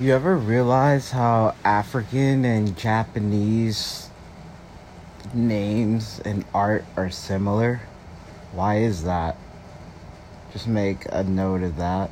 You ever realize how African and Japanese names and art are similar? Why is that? Just make a note of that.